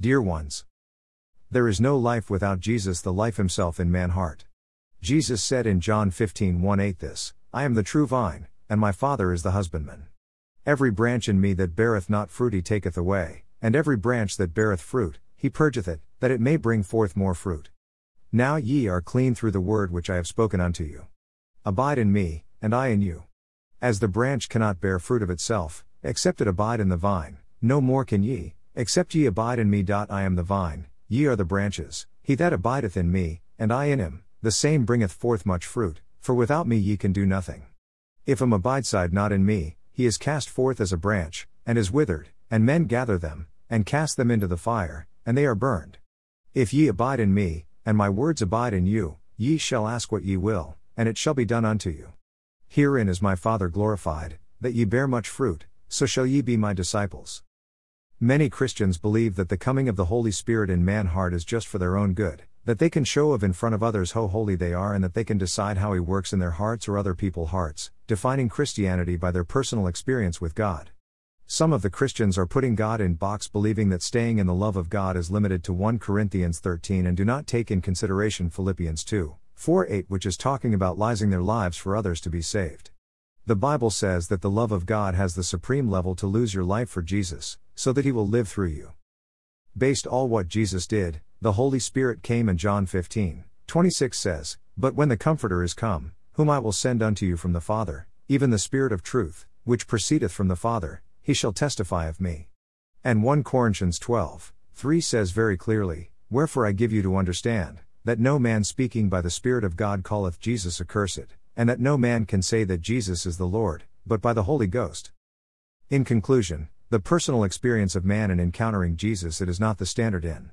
dear ones. There is no life without Jesus, the life himself in man heart. Jesus said in John 15 1 8 this I am the true vine, and my Father is the husbandman. Every branch in me that beareth not fruit he taketh away, and every branch that beareth fruit, he purgeth it, that it may bring forth more fruit. Now ye are clean through the word which I have spoken unto you. Abide in me, and I in you. As the branch cannot bear fruit of itself, except it abide in the vine, no more can ye, except ye abide in me. I am the vine, ye are the branches, he that abideth in me, and I in him, the same bringeth forth much fruit, for without me ye can do nothing. If a him abideside not in me, he is cast forth as a branch, and is withered, and men gather them, and cast them into the fire, and they are burned. If ye abide in me, and my words abide in you, ye shall ask what ye will, and it shall be done unto you. Herein is my Father glorified, that ye bear much fruit, so shall ye be my disciples. Many Christians believe that the coming of the Holy Spirit in man heart is just for their own good, that they can show of in front of others how holy they are and that they can decide how he works in their hearts or other people's hearts, defining Christianity by their personal experience with God. Some of the Christians are putting God in box believing that staying in the love of God is limited to 1 Corinthians 13 and do not take in consideration Philippians 2, 4 8 which is talking about losing their lives for others to be saved. The Bible says that the love of God has the supreme level to lose your life for Jesus, so that he will live through you. Based all what Jesus did, the Holy Spirit came and John 15, 26 says, But when the Comforter is come, whom I will send unto you from the Father, even the Spirit of truth, which proceedeth from the Father, he shall testify of me. And 1 Corinthians 12, 3 says very clearly, Wherefore I give you to understand, that no man speaking by the Spirit of God calleth Jesus accursed, and that no man can say that Jesus is the Lord, but by the Holy Ghost. In conclusion, the personal experience of man in encountering Jesus it is not the standard in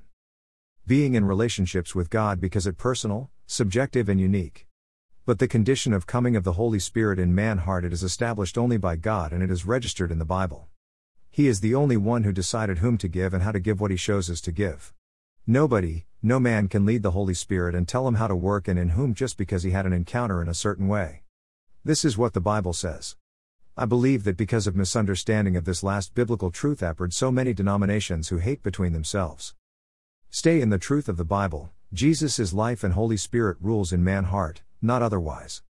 being in relationships with God because it personal, subjective and unique. But the condition of coming of the Holy Spirit in man heart it is established only by God and it is registered in the Bible. He is the only one who decided whom to give and how to give what he shows us to give. Nobody, no man can lead the Holy Spirit and tell him how to work and in whom just because he had an encounter in a certain way. This is what the Bible says. I believe that because of misunderstanding of this last biblical truth appeared so many denominations who hate between themselves. Stay in the truth of the Bible, Jesus is life and Holy Spirit rules in man heart, not otherwise.